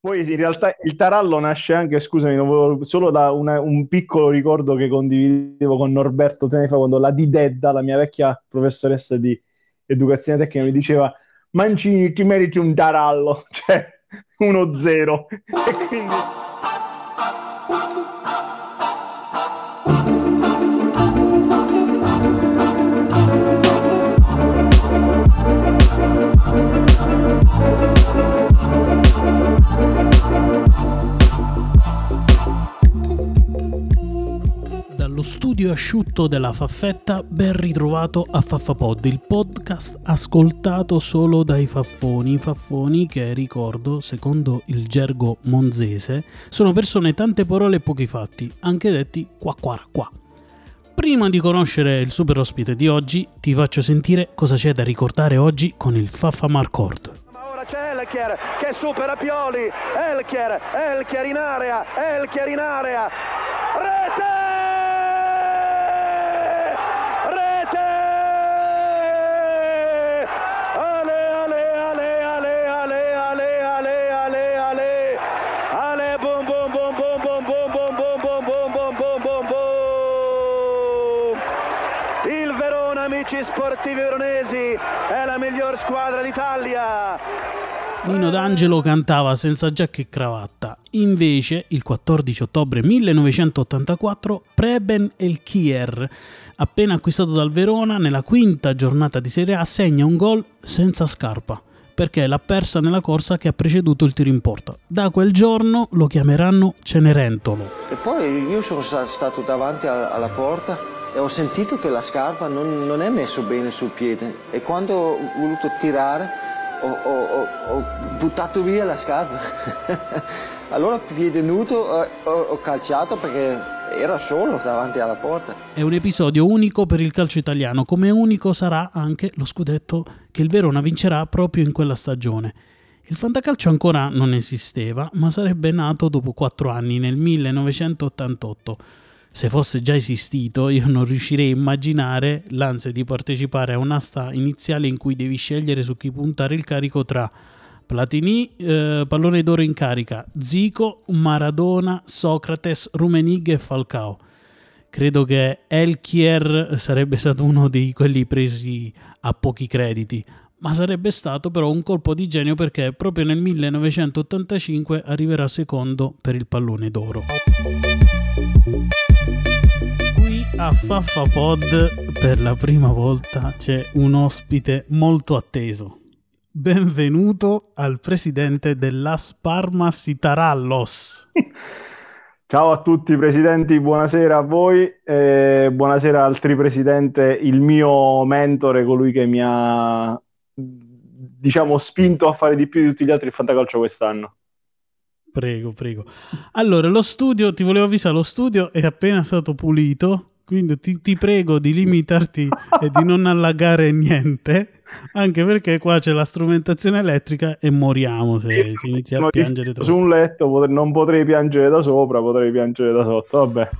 Poi in realtà il tarallo nasce anche, scusami, solo da una, un piccolo ricordo che condividevo con Norberto Tenefa quando la Didedda, la mia vecchia professoressa di educazione tecnica, mi diceva Mancini ti meriti un tarallo, cioè 1-0. E quindi... dallo studio asciutto della Faffetta, ben ritrovato a Faffapod, il podcast ascoltato solo dai faffoni. Faffoni che, ricordo, secondo il gergo monzese, sono persone tante parole e pochi fatti, anche detti qua qua qua. Prima di conoscere il super ospite di oggi, ti faccio sentire cosa c'è da ricordare oggi con il Faffa Marcord. C'è Elchier che supera Pioli, Elchier, Elchier in area, Elchier in area, rete! sportivi veronesi è la miglior squadra d'Italia. Nino D'Angelo cantava senza giacca e cravatta. Invece, il 14 ottobre 1984, Preben Elkier, appena acquistato dal Verona, nella quinta giornata di Serie A, segna un gol senza scarpa perché l'ha persa nella corsa che ha preceduto il tiro in porta. Da quel giorno lo chiameranno Cenerentolo. E poi io sono stato davanti alla porta e ho sentito che la scarpa non, non è messo bene sul piede e quando ho voluto tirare ho, ho, ho buttato via la scarpa. allora piede nudo eh, ho calciato perché era solo davanti alla porta. È un episodio unico per il calcio italiano, come unico sarà anche lo scudetto che il Verona vincerà proprio in quella stagione. Il fantacalcio ancora non esisteva, ma sarebbe nato dopo quattro anni, nel 1988 se fosse già esistito, io non riuscirei a immaginare l'ansia di partecipare a un'asta iniziale in cui devi scegliere su chi puntare il carico tra Platini, eh, pallone d'oro in carica, Zico, Maradona, Socrates, Rumenig e Falcao. Credo che Elkier sarebbe stato uno di quelli presi a pochi crediti, ma sarebbe stato però un colpo di genio perché proprio nel 1985 arriverà secondo per il pallone d'oro. A Faffapod per la prima volta c'è un ospite molto atteso. Benvenuto al presidente dell'As Parmas Itarallos. Ciao a tutti presidenti, buonasera a voi, e buonasera al tripresidente, il mio mentore, colui che mi ha diciamo spinto a fare di più di tutti gli altri il fantacalcio quest'anno. Prego, prego. Allora, lo studio, ti volevo avvisare, lo studio è appena stato pulito, quindi ti, ti prego di limitarti e di non allagare niente, anche perché qua c'è la strumentazione elettrica e moriamo se si inizia a piangere troppo. Su un letto non potrei piangere da sopra, potrei piangere da sotto, vabbè.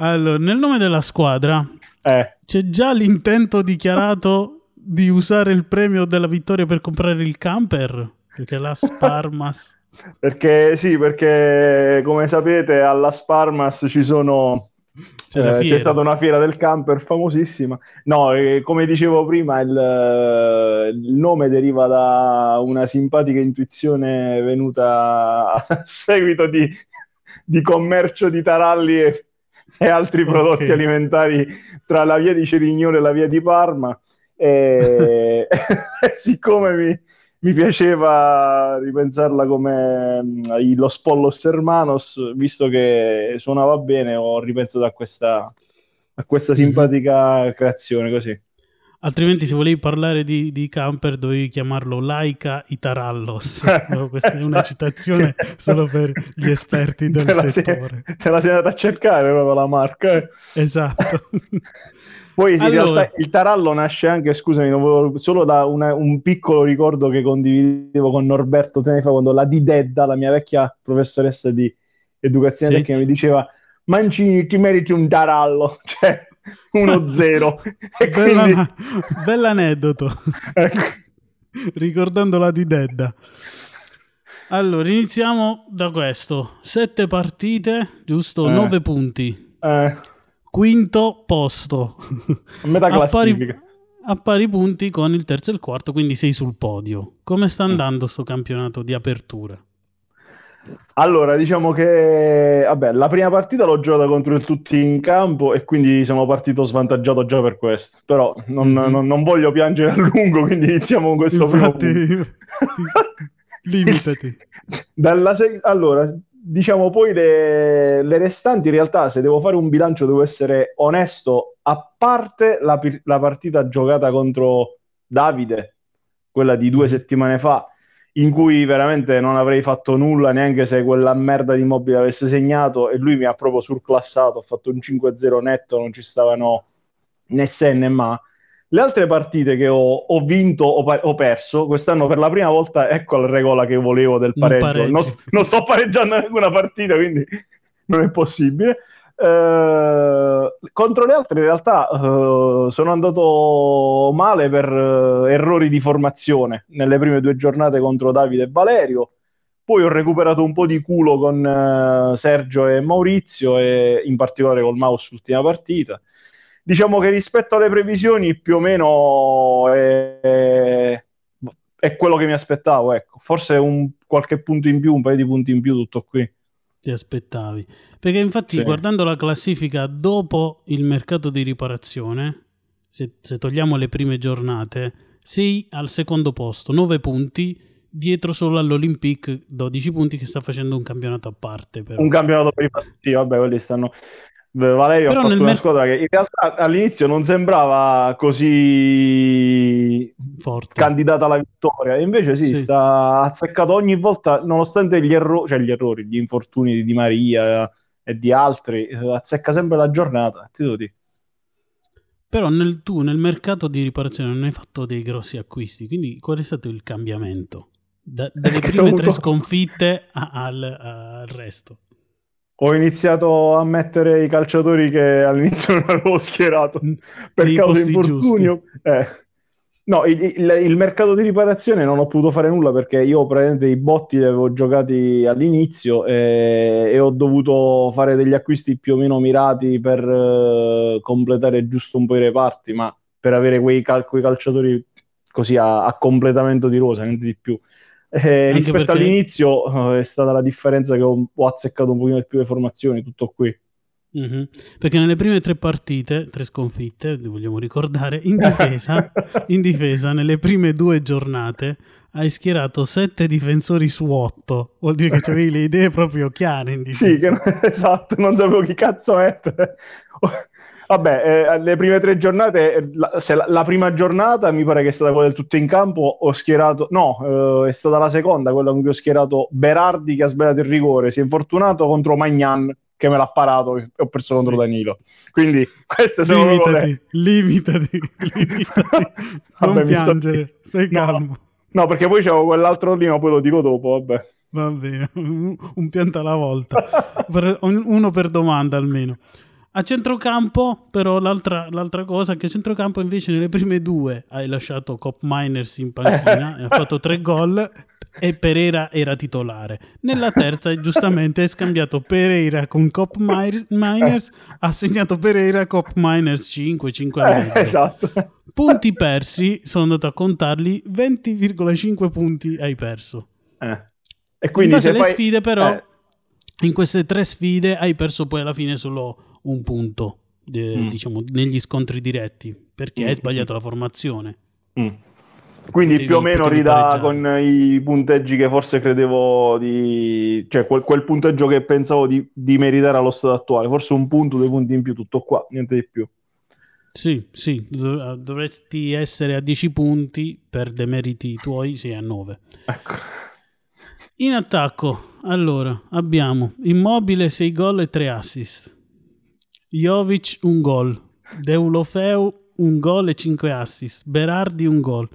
Allora, nel nome della squadra eh. c'è già l'intento dichiarato di usare il premio della vittoria per comprare il camper? Perché la Sparmas... Perché sì, perché come sapete alla Sparmas ci sono c'è, eh, c'è, stata una fiera del camper famosissima. No, eh, come dicevo prima, il, il, nome deriva da una simpatica intuizione venuta a seguito di, di commercio di taralli e, e altri prodotti okay. alimentari tra la via di Cerignone e la via di Parma. E siccome mi, mi piaceva ripensarla come mm, lo Spollos Hermanos, visto che suonava bene, ho ripensato a questa, a questa mhm. simpatica mm-hmm. creazione così. Altrimenti, se volevi parlare di, di camper, dovevi chiamarlo Laika Itarallos. no, questa è una citazione solo per gli esperti del te settore. Te la sei andata a cercare proprio la marca. Eh. Esatto. Poi in allora... realtà il tarallo nasce anche, scusami, solo da una, un piccolo ricordo che condividevo con Norberto Tenefa quando la Didedda, la mia vecchia professoressa di educazione sì. tecnica, mi diceva Mancini ti meriti un tarallo, cioè 1-0. Bella, quindi... Bell'aneddoto. ecco. Ricordando la Didedda. Allora, iniziamo da questo. Sette partite, giusto? Eh. Nove punti. Eh. Quinto posto. A metà classifica. A pari, a pari punti con il terzo e il quarto, quindi sei sul podio. Come sta andando sto campionato di apertura? Allora, diciamo che vabbè, la prima partita l'ho giocata contro il tutti in campo e quindi sono partito svantaggiato già per questo. Però non, mm-hmm. non, non voglio piangere a lungo, quindi iniziamo con questo Infatti, primo Limitati. Dalla se- allora, diciamo poi le, le, restanti in realtà se devo fare un bilancio devo essere onesto, a parte la, la partita giocata contro Davide, quella di due mm. settimane fa, in cui veramente non avrei fatto nulla neanche se quella merda di mobile avesse segnato e lui mi ha proprio surclassato, ho fatto un 5-0 netto, non ci stavano né se né ma. Le altre partite che ho, ho vinto o ho, perso, quest'anno per la prima volta, ecco la regola che volevo del pareggio. Non, non, non sto pareggiando nessuna partita, quindi non è possibile. Uh, contro le altre in realtà uh, sono andato male per uh, errori di formazione nelle prime due giornate contro Davide e Valerio poi ho recuperato un po' di culo con Sergio e Maurizio e in particolare col mouse l'ultima partita diciamo che rispetto alle previsioni più o meno è, è quello che mi aspettavo ecco. forse un, qualche punto in più un paio di punti in più tutto qui ti aspettavi perché infatti sì. guardando la classifica dopo il mercato di riparazione, se, se, togliamo le prime giornate, sei al secondo posto, 9 punti, dietro solo all'Olympique 12 punti che sta facendo un campionato a parte. Però. Un campionato per i sì, vabbè, quelli stanno... Valerio Però ha fatto una mer- squadra che in realtà all'inizio non sembrava così forte candidata alla vittoria, invece sì, sì. sta azzeccato ogni volta, nonostante gli errori, cioè gli errori, gli infortuni di Maria, e di altri, eh, azzecca sempre la giornata, ti devo dire. Però nel, tu nel mercato di riparazione non hai fatto dei grossi acquisti, quindi qual è stato il cambiamento? Da, dalle prime avuto... tre sconfitte a, al, al, resto. Ho iniziato a mettere i calciatori che all'inizio non avevo schierato per Nei causa infortunio. Eh, No, il, il, il, mercato di riparazione non ho potuto fare nulla perché io praticamente i botti li avevo giocati all'inizio e, e ho dovuto fare degli acquisti più o meno mirati per uh, completare giusto un po' i reparti, ma per avere quei, cal- quei calciatori così a, a, completamento di rosa, niente di più. Eh, rispetto perché... all'inizio uh, è stata la differenza che ho, ho azzeccato un pochino di più le formazioni, tutto qui. Mm-hmm. Perché nelle prime tre partite, tre sconfitte, vogliamo ricordare, in difesa, in difesa, nelle prime due giornate hai schierato sette difensori su otto. Vuol dire che avevi le idee proprio chiare in difesa. Sì, che, esatto, non sapevo chi cazzo mettere. Vabbè, eh, le prime tre giornate, eh, la, la, la, prima giornata mi pare che è stata quella del tutto in campo, ho schierato, no, eh, è stata la seconda, quella con cui ho schierato Berardi che ha sbagliato il rigore, si è infortunato contro Magnan che me l'ha parato e ho perso contro sì. Danilo. Quindi queste sono limitati, limitati, limitati. non vabbè, piangere, sto... stai calmo. No, no, perché poi c'avevo quell'altro lì, ma poi lo dico dopo, vabbè. Va bene, un pianto alla volta, per, uno per domanda almeno. A centrocampo, però, l'altra, l'altra, cosa che a centrocampo invece nelle prime due hai lasciato Cop Miners in panchina e ha fatto tre gol e Pereira era titolare. Nella terza, giustamente, hai scambiato Pereira con Cop Miners, ha segnato Pereira Cop Miners 5, 5 e mezzo. Eh, esatto. Punti persi, sono andato a contarli, 20,5 punti hai perso. Eh. E quindi in base alle fai... sfide, però, eh. in queste tre sfide hai perso poi alla fine solo un punto, de, mm. diciamo, negli scontri diretti, perché mm. hai sbagliato la formazione. Mm. Quindi potevi, più o meno ridà con i punteggi che forse credevo di... cioè quel, quel punteggio che pensavo di, di, meritare allo stato attuale, forse un punto, due punti in più, tutto qua, niente di più. Sì, sì, dovresti essere a 10 punti per demeriti tuoi, sei a 9. Ecco. In attacco, allora, abbiamo Immobile 6 gol e 3 assist. Jovic un gol. Deulofeu un gol e 5 assist. Berardi un gol.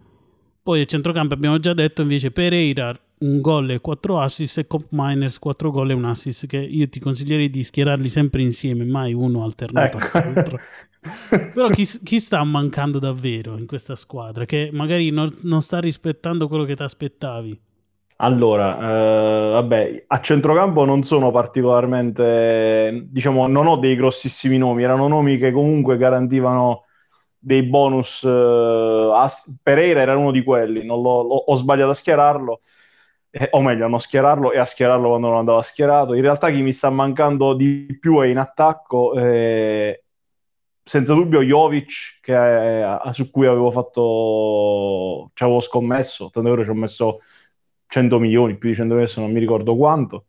Poi a centrocampo abbiamo già detto invece Pereira un gol e 4 assist e Cop Miners 4 gol e un assist che io ti consiglierei di schierarli sempre insieme, mai uno alternato ecco. all'altro. Però chi, chi, sta mancando davvero in questa squadra che magari non, non sta rispettando quello che ti aspettavi? Allora, eh, vabbè, a centrocampo non sono particolarmente, diciamo, non ho dei grossissimi nomi, erano nomi che comunque garantivano dei bonus. Eh, a, Pereira era uno di quelli, non l'ho, ho sbagliato a schierarlo, eh, o meglio, a non schierarlo e a schierarlo quando non andava schierato. In realtà chi mi sta mancando di più è in attacco, eh, senza dubbio Jovic, che è, su cui avevo fatto, ci avevo scommesso, tanto vero ci ho messo 100 milioni, più di 100 milioni, non mi ricordo quanto,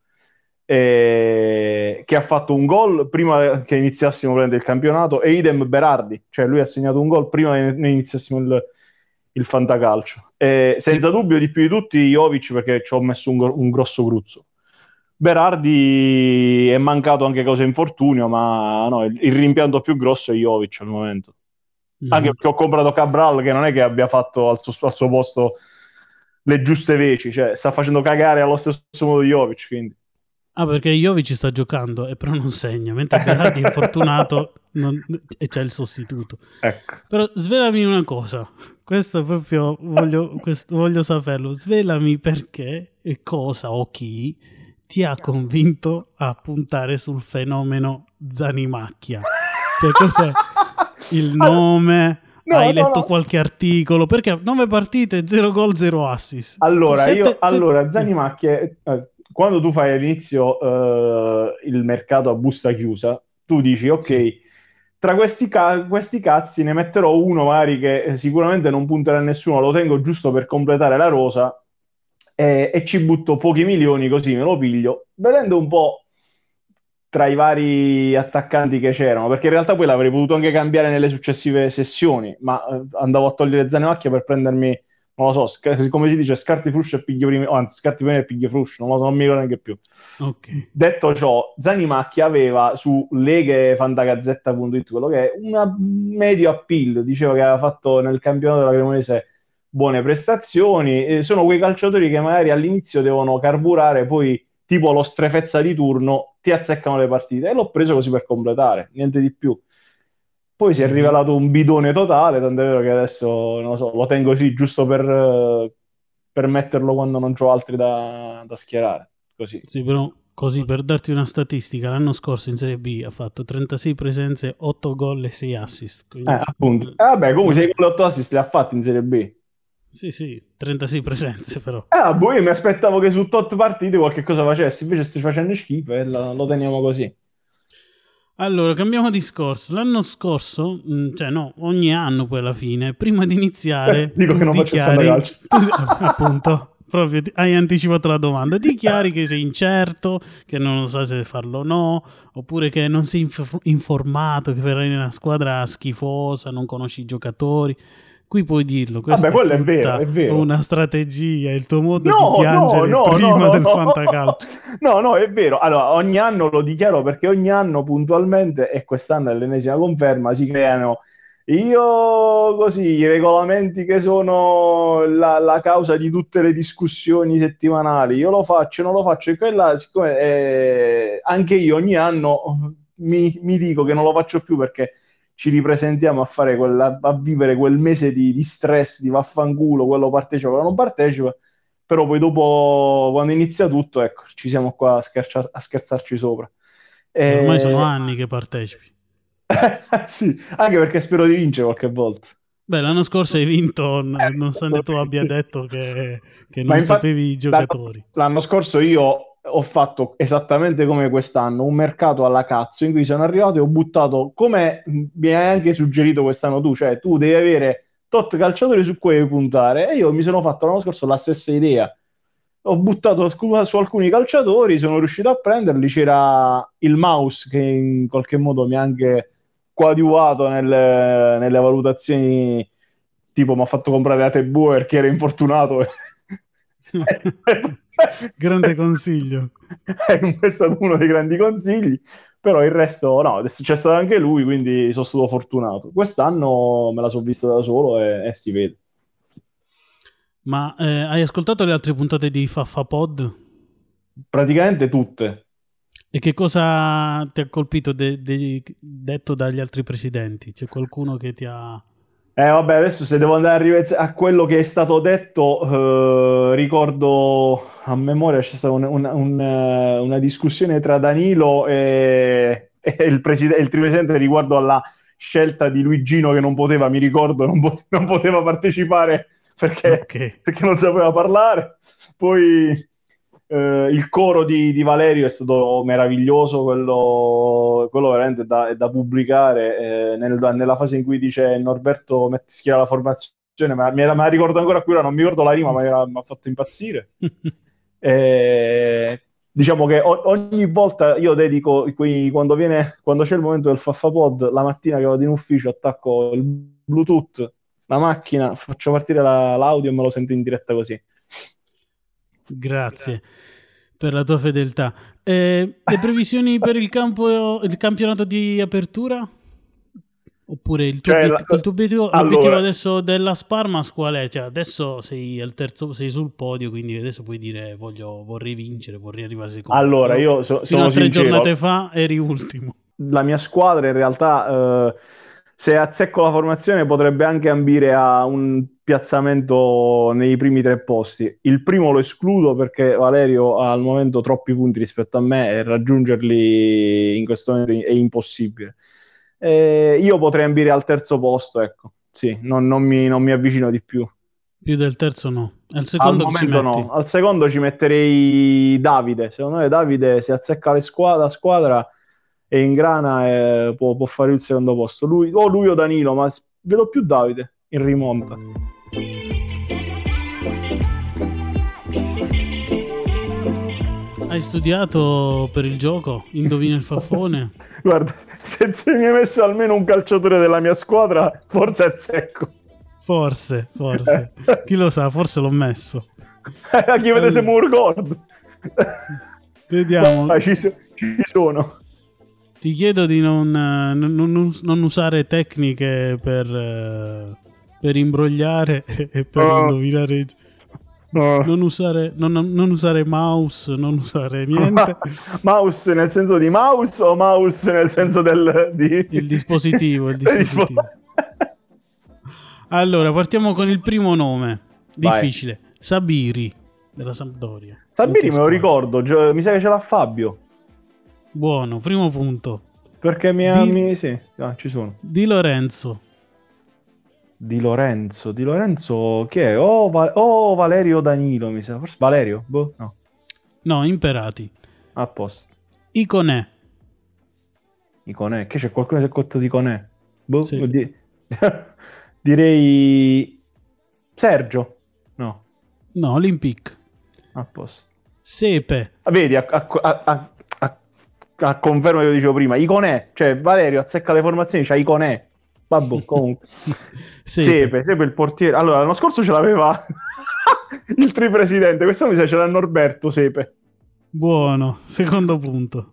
che ha fatto un gol prima che iniziassimo il campionato, e idem Berardi, cioè lui ha segnato un gol prima che iniziassimo il, il fantacalcio. E senza sì. dubbio di più di tutti Jovic perché ci ho messo un, un grosso gruzzo. Berardi è mancato anche causa infortunio, ma no, il, il, rimpianto più grosso è Jovic al momento. Mm-hmm. Anche perché ho comprato Cabral che non è che abbia fatto al suo, al suo posto le giuste veci, cioè sta facendo cagare allo stesso modo di Jovic, quindi. Ah, perché Jovic sta giocando e però non segna, mentre Berardi è infortunato non... e c'è il sostituto. Ecco. Però svelami una cosa, questo proprio voglio, questo, voglio saperlo, svelami perché e cosa o chi ti ha convinto a puntare sul fenomeno Zanimacchia. Cioè cos'è il nome? No, Hai no, letto no. qualche articolo? Perché 9 partite, 0 gol, 0 assist. Allora, sette, io, sette... allora Zanimacchia, eh, quando tu fai all'inizio uh, il mercato a busta chiusa, tu dici, ok, sì. tra questi, ca- questi, cazzi ne metterò uno magari che eh, sicuramente non punterà a nessuno, lo tengo giusto per completare la rosa e, e ci butto pochi milioni così me lo piglio, vedendo un po' tra i vari attaccanti che c'erano, perché in realtà poi l'avrei potuto anche cambiare nelle successive sessioni, ma eh, andavo a togliere Zanevacchia per prendermi, non lo so, sc- come si dice, scarti fruscio e piglio prima, oh, anzi, scarti prima e piglio fruscio, non, lo so, non mi ricordo neanche più. Okay. Detto ciò, Zanimacchia aveva su leghefantagazzetta.it quello che è una medio appeal, diceva che aveva fatto nel campionato della Cremonese buone prestazioni, e sono quei calciatori che magari all'inizio devono carburare, poi tipo lo strefezza di turno, ti azzeccano le partite. E l'ho preso così per completare, niente di più. Poi si è mm-hmm. rivelato un bidone totale, tant'è vero che adesso non lo, so, lo tengo così giusto per, per metterlo quando non ho altri da, da schierare. Così. Sì, però così per darti una statistica, l'anno scorso in Serie B ha fatto 36 presenze, 8 gol e 6 assist. Quindi... Eh, appunto. Eh, vabbè, comunque 6 gol e 8 assist li ha fatti in Serie B. Sì, sì, 36 presenze però. Ah, boh, io mi aspettavo che su tot partite qualche cosa facessi, invece stai facendo schifo e lo, lo teniamo così. Allora, cambiamo discorso. L'anno scorso, mm, cioè no, ogni anno poi alla fine, prima di iniziare... Eh, dico che non dichiari, faccio il tu, appunto, proprio hai anticipato la domanda. Dichiari che sei incerto, che non sai se farlo o no, oppure che non sei inf- informato, che farai una squadra schifosa, non conosci i giocatori qui puoi dirlo. Vabbè, quello è, è vero, è vero. Una strategia, il tuo modo no, di piangere no, no, prima del fantacalcio. No, no, è vero. Allora, ogni anno lo dichiaro perché ogni anno puntualmente, e quest'anno è l'ennesima conferma, si creano io così, i regolamenti che sono la, la, causa di tutte le discussioni settimanali, io lo faccio, non lo faccio, e quella, siccome eh, anche io ogni anno mi, mi dico che non lo faccio più perché ci ripresentiamo a, fare quella, a vivere quel mese di, di, stress, di vaffanculo, quello partecipa, quello non partecipa, però poi dopo, quando inizia tutto, ecco, ci siamo qua a, scherza, a scherzarci sopra. E... Ormai sono anni che partecipi. sì, anche perché spero di vincere qualche volta. Beh, l'anno scorso hai vinto, nonostante tu abbia detto che, che non infatti, sapevi i giocatori. L'anno scorso io ho fatto esattamente come quest'anno un mercato alla cazzo in cui sono arrivato e ho buttato come mi hai anche suggerito quest'anno tu, cioè tu devi avere tot calciatori su cui devi puntare e io mi sono fatto l'anno scorso la stessa idea. Ho buttato su alcuni calciatori, sono riuscito a prenderli. C'era il mouse che in qualche modo mi ha anche coadiuvato nelle, nelle valutazioni. Tipo, mi ha fatto comprare la Tebuer che era infortunato. Grande consiglio. è stato uno dei grandi consigli, però il resto no, c'è stato anche lui, quindi sono stato fortunato. Quest'anno me la sono vista da solo e, e si vede. Ma eh, hai ascoltato le altre puntate di Faffa Pod? Praticamente tutte. E che cosa ti ha colpito de- de- detto dagli altri presidenti? C'è qualcuno che ti ha Eh vabbè, adesso se devo andare a, rivezz- a quello che è stato detto, eh, ricordo a memoria c'è stata un, un, un, eh, una discussione tra Danilo e, e il, preside- il presidente riguardo alla scelta di Luigino che non poteva, mi ricordo, non, pot- non poteva partecipare perché, okay. perché, non sapeva parlare. Poi eh, il coro di, di, Valerio è stato meraviglioso, quello, quello veramente da, è da pubblicare eh, nel, nella fase in cui dice Norberto metti schiera la formazione, ma me la ricordo ancora qui, non mi ricordo la rima, ma mi ha fatto impazzire. e, diciamo che o- ogni volta io dedico qui, quando, viene, quando c'è il momento del faffapod, la mattina che vado in ufficio attacco il Bluetooth, la macchina, faccio partire la, l'audio e me lo sento in diretta così. Grazie per la tua fedeltà. Eh, le previsioni per il, campo, il campionato di apertura? Oppure il tuo, cioè, obiet- la... il tuo obiettivo, allora... adesso della Sparmas qual è? Cioè, adesso sei al terzo, sei sul podio, quindi adesso puoi dire voglio, vorrei vincere, vorrei arrivare secondo. Allora, io so, Fino sono a tre sincero. giornate fa eri ultimo. La mia squadra in realtà, eh, se azzecco la formazione, potrebbe anche ambire a un piazzamento nei primi tre posti. Il primo lo escludo perché Valerio ha al momento troppi punti rispetto a me e raggiungerli in questo momento è impossibile. Eh, io potrei ambire al terzo posto, ecco. Sì, non, non, mi, non mi, avvicino di più. Più del terzo no. Al secondo al no. Al secondo ci metterei Davide. Secondo me Davide si azzecca le squadra, la squadra e ingrana e può, può fare il secondo posto. Lui, o lui o Danilo, ma vedo più Davide in rimonta. Hai studiato per il gioco? Indovina il fafone? Guarda, se, se mi hai messo almeno un calciatore della mia squadra, forse è secco. Forse, forse. Chi lo sa, forse l'ho messo. A chi vede se mi ricordo. Vediamo. Ah, ci, ci, sono. Ti chiedo di non, non, non usare tecniche per, per imbrogliare e per oh. indovinare No. Non, usare, non, non, usare, mouse, non usare niente. mouse nel senso di mouse o mouse nel senso del... Di... Il dispositivo, il dispositivo. allora, partiamo con il primo nome. Difficile. Vai. Sabiri, della Sampdoria. Sabiri me lo ricordo, mi sa che ce l'ha Fabio. Buono, primo punto. Perché mi ha... Di... Sì, ah, ci sono. Di Lorenzo. Di Lorenzo, Di Lorenzo chi è? Oh, Va- oh, Valerio Danilo, mi sa. Forse Valerio? Boh, no. No, Imperati. A posto. Iconè. Iconè, che c'è qualcuno che si è cotto di Iconè? Boh, sì, di- direi Sergio. No. No, Olympic. A posto. Sepe. Ah, vedi, a, a, a, a, conferma che io dicevo prima, Iconè, cioè Valerio azzecca le formazioni, c'ha Iconè. Vabbè, comunque. Sepe. Sepe, Sepe il portiere. Allora, l'anno scorso ce l'aveva il tripresidente, quest'anno mi sa ce l'ha Norberto Sepe. Buono, secondo punto.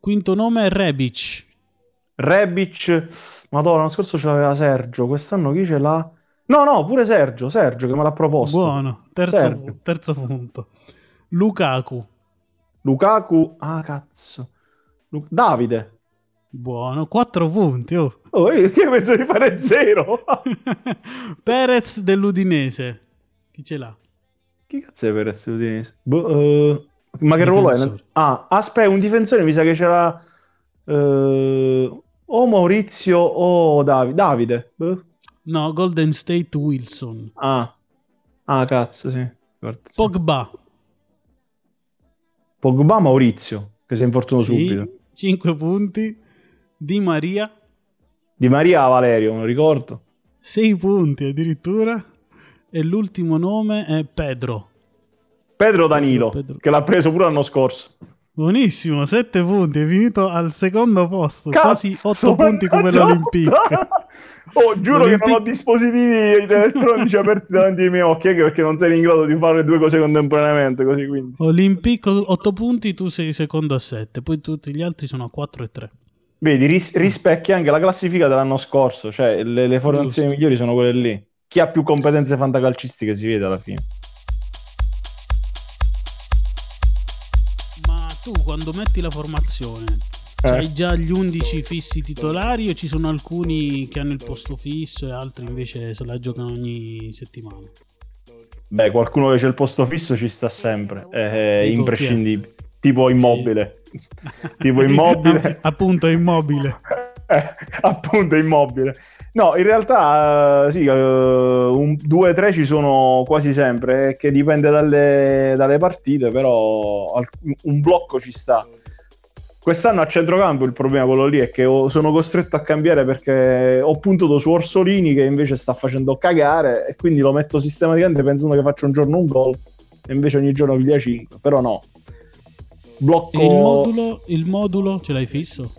Quinto nome è Rebic. Rebic, madonna, l'anno scorso ce l'aveva Sergio, quest'anno chi ce l'ha? No, no, pure Sergio, Sergio che me l'ha proposto. Buono, terzo, terzo punto. Lukaku. Lukaku, ah cazzo. Lu- Davide. Buono, 4 punti. Oh. oh io penso di fare 0. Perez dell'Udinese. Chi ce l'ha? Chi cazzo è Perez dell'Udinese? Boh, uh, ma che ruolo è? Ah, aspetta, un difensore mi sa che c'era uh, o Maurizio o Dav- Davide. Boh. No, Golden State Wilson. Ah, ah cazzo, sì. Guarda, Pogba. Pogba Maurizio, che si è infortunato sì, subito. 5 punti. Di Maria. Di Maria Valerio, lo ricordo. 6 punti addirittura. E l'ultimo nome è Pedro. Pedro Danilo, Pedro, Pedro. che l'ha preso pure l'anno scorso. Buonissimo, 7 punti, è finito al secondo posto, Cazzo, quasi 8 punti come l'Olympique. Oh, giuro Olympic... che non ho dispositivi elettronici aperti davanti ai miei occhi, anche perché non sei in grado di fare due cose contemporaneamente, così quindi. Olympique 8 punti, tu sei secondo a 7, poi tutti gli altri sono a 4 e 3. Vedi, ris- rispecchia anche la classifica dell'anno scorso, cioè le, le formazioni migliori sono quelle lì. Chi ha più competenze fantacalcistiche si vede alla fine. Ma tu quando metti la formazione C'hai eh. già gli 11 fissi titolari o ci sono alcuni che hanno il posto fisso e altri invece se la giocano ogni settimana? Beh, qualcuno che c'è il posto fisso ci sta sempre, è tipo imprescindibile. Tipo immobile. tipo immobile. appunto, immobile. eh, appunto, immobile. No, in realtà sì, un 2-3 ci sono quasi sempre, eh, che dipende dalle, dalle partite, però un blocco ci sta. Quest'anno a centrocampo il problema quello lì è che sono costretto a cambiare perché ho puntato su Orsolini che invece sta facendo cagare e quindi lo metto sistematicamente pensando che faccia un giorno un gol e invece ogni giorno piglia 5, però no. Blocco... il modulo, il modulo ce l'hai fisso?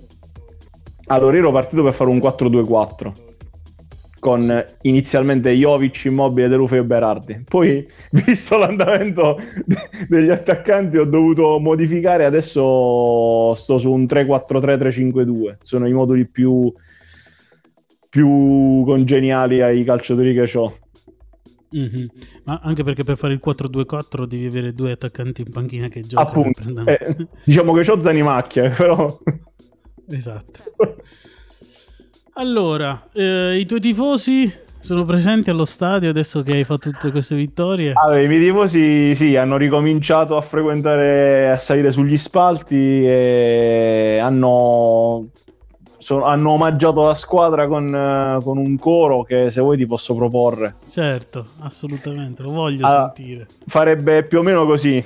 Allora io ero partito per fare un 4-2-4 con inizialmente Jovic, Immobile, De Rufio e Berardi. Poi, visto l'andamento degli attaccanti, ho dovuto modificare. Adesso sto su un 3-4-3-3-5-2. Sono i moduli più, più congeniali ai calciatori che ho. Mm-hmm. Ma anche perché per fare il 4-2-4 devi avere due attaccanti in panchina che giocano. Appunto, eh, diciamo che ho Zanimacchia, però... Esatto. Allora, eh, i tuoi tifosi sono presenti allo stadio adesso che hai fatto tutte queste vittorie? Allora, i miei tifosi sì, hanno ricominciato a frequentare, a salire sugli spalti e hanno, so, hanno omaggiato la squadra con, con, un coro che se vuoi ti posso proporre. Certo, assolutamente, lo voglio allora, sentire. Farebbe più o meno così.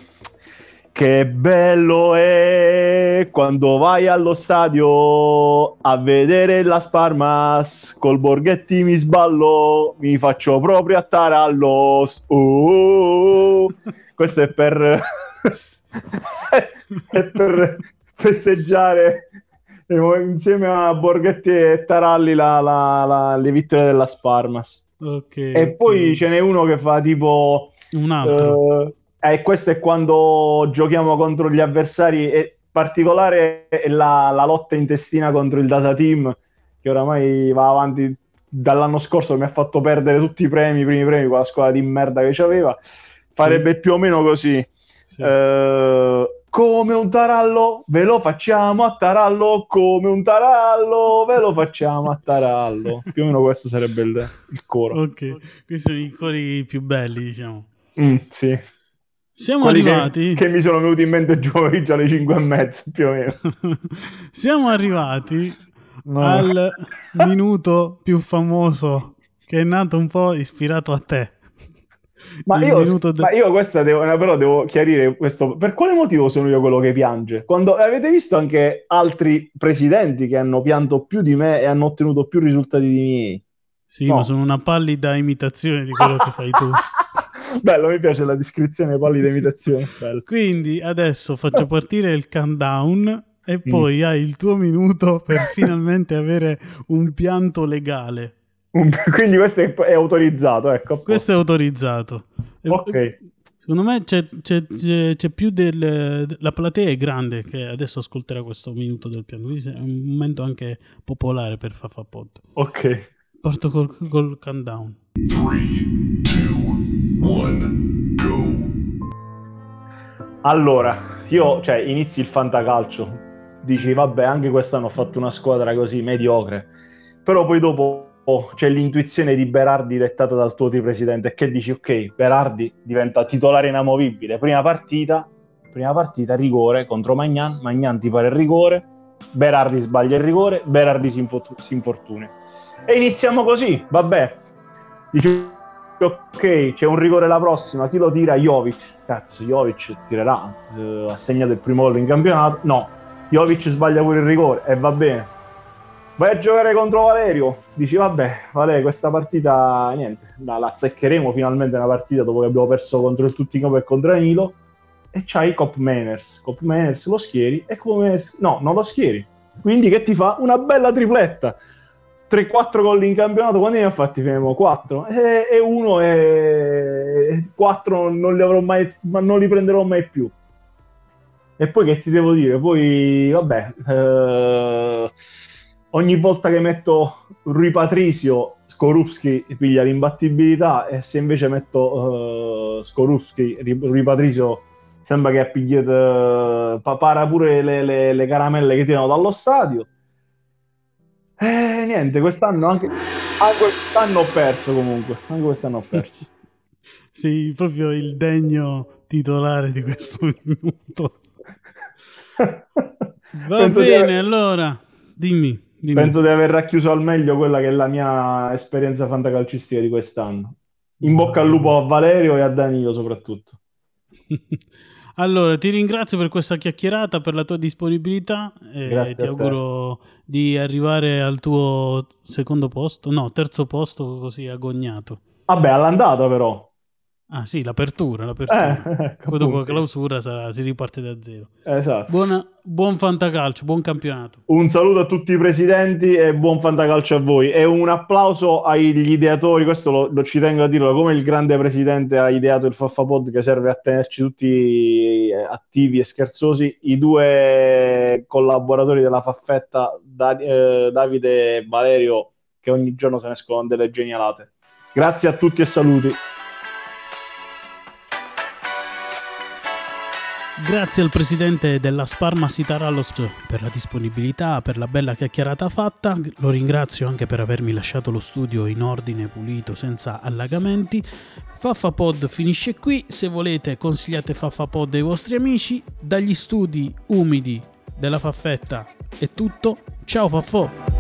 Che bello è quando vai allo stadio a vedere la Sparmas col Borghetti mi sballo, mi faccio proprio a Tarallo. Oh, questo è per, è per festeggiare insieme a Borghetti e Taralli la, la, la, le vittorie della Sparmas. Okay, e okay. poi ce n'è uno che fa tipo un altro. Uh, eh, questo è quando giochiamo contro gli avversari. E particolare è la, la lotta intestina contro il Dasa Team, che oramai va avanti dall'anno scorso, mi ha fatto perdere tutti i premi, i primi premi con la squadra di merda che c'aveva. Farebbe sì. più o meno così. Sì. Uh, come un tarallo, ve lo facciamo a tarallo, come un tarallo, ve lo facciamo a tarallo. più o meno questo sarebbe il, il coro. Ok, questi sono i cori più belli, diciamo. Mm, sì. Siamo Quelli arrivati. Che, che, mi sono venuti in mente giù pomeriggio alle 5 e mezza più o meno. Siamo arrivati no. al minuto più famoso che è nato un po' ispirato a te. Ma io, de... ma io, questa devo, però devo chiarire questo. Per quale motivo sono io quello che piange? Quando avete visto anche altri presidenti che hanno pianto più di me e hanno ottenuto più risultati di miei? Sì, no. ma sono una pallida imitazione di quello che fai tu. Bello, mi piace la descrizione pallida imitazione. Bello. Quindi adesso faccio partire il countdown e poi mm. hai il tuo minuto per finalmente avere un pianto legale. Quindi questo è, è autorizzato, ecco. Questo è autorizzato. Ok. Secondo me c'è, c'è, c'è, c'è più del... La platea è grande che adesso ascolterà questo minuto del piano. Quindi è un momento anche popolare per Fafa Pod. Ok. Parto col, col countdown. 3, 2, one, go. Allora, io, cioè, inizi il fantacalcio, dici, vabbè, anche quest'anno ho fatto una squadra così mediocre, però poi dopo oh, c'è l'intuizione di Berardi dettata dal tuo presidente che dici, ok, Berardi diventa titolare inamovibile, prima partita, prima partita, rigore contro Magnan, Magnan ti pare il rigore, Berardi sbaglia il rigore, Berardi si infortuna. E iniziamo così, vabbè. Dici, ok, c'è un rigore la prossima, chi lo tira? Jovic. Cazzo, Jovic tirerà, ha segnato il primo gol in campionato. No, Jovic sbaglia pure il rigore e va bene. Vai a giocare contro Valerio. Dici, vabbè, Valerio, questa partita, niente, la, la azzeccheremo finalmente una partita dopo che abbiamo perso contro il Tuttingo e contro Danilo. E c'hai Cop Manners. Cop Manners lo schieri e Cop Manners... No, non lo schieri. Quindi che ti fa? Una bella tripletta. 3-4 gol in campionato, quando ne ha fatti Femo? 4 e, e uno e 4 non li avrò mai, ma non li prenderò mai più. E poi che ti devo dire? Poi, vabbè, eh, ogni volta che metto Rui Patrisio, Skorupski piglia l'imbattibilità e se invece metto uh, Skorupski, Rui Patrisio sembra che ha pigliato, para pure le, le, le caramelle che tirano dallo stadio. Eh, niente, quest'anno anche, anche quest'anno ho perso comunque, anche quest'anno ho perso. Sei proprio il degno titolare di questo minuto. Va Penso bene, aver... allora, dimmi, dimmi. Penso di aver racchiuso al meglio quella che è la mia esperienza fantacalcistica di quest'anno. In bocca al lupo a Valerio e a Danilo soprattutto. Allora, ti ringrazio per questa chiacchierata, per la tua disponibilità e ti auguro di arrivare al tuo secondo posto, no, terzo posto così agognato. Vabbè, all'andata però. Ah sì, l'apertura, l'apertura. Eh, Poi dopo la clausura sarà, si riparte da zero. Esatto. Buona, buon fantacalcio, buon campionato. Un saluto a tutti i presidenti e buon fantacalcio a voi. E un applauso agli ideatori, questo lo, lo ci tengo a dirlo, come il grande presidente ha ideato il Faffapod che serve a tenerci tutti attivi e scherzosi, i due collaboratori della Faffetta, da, eh, Davide e Valerio, che ogni giorno se ne escono delle genialate. Grazie a tutti e saluti. Grazie al presidente della Sparma Sitarallos per la disponibilità, per la bella chiacchierata fatta. Lo ringrazio anche per avermi lasciato lo studio in ordine pulito, senza allagamenti. Faffapod finisce qui. Se volete, consigliate Faffapod ai vostri amici. Dagli studi umidi della Faffetta è tutto. Ciao Faffo!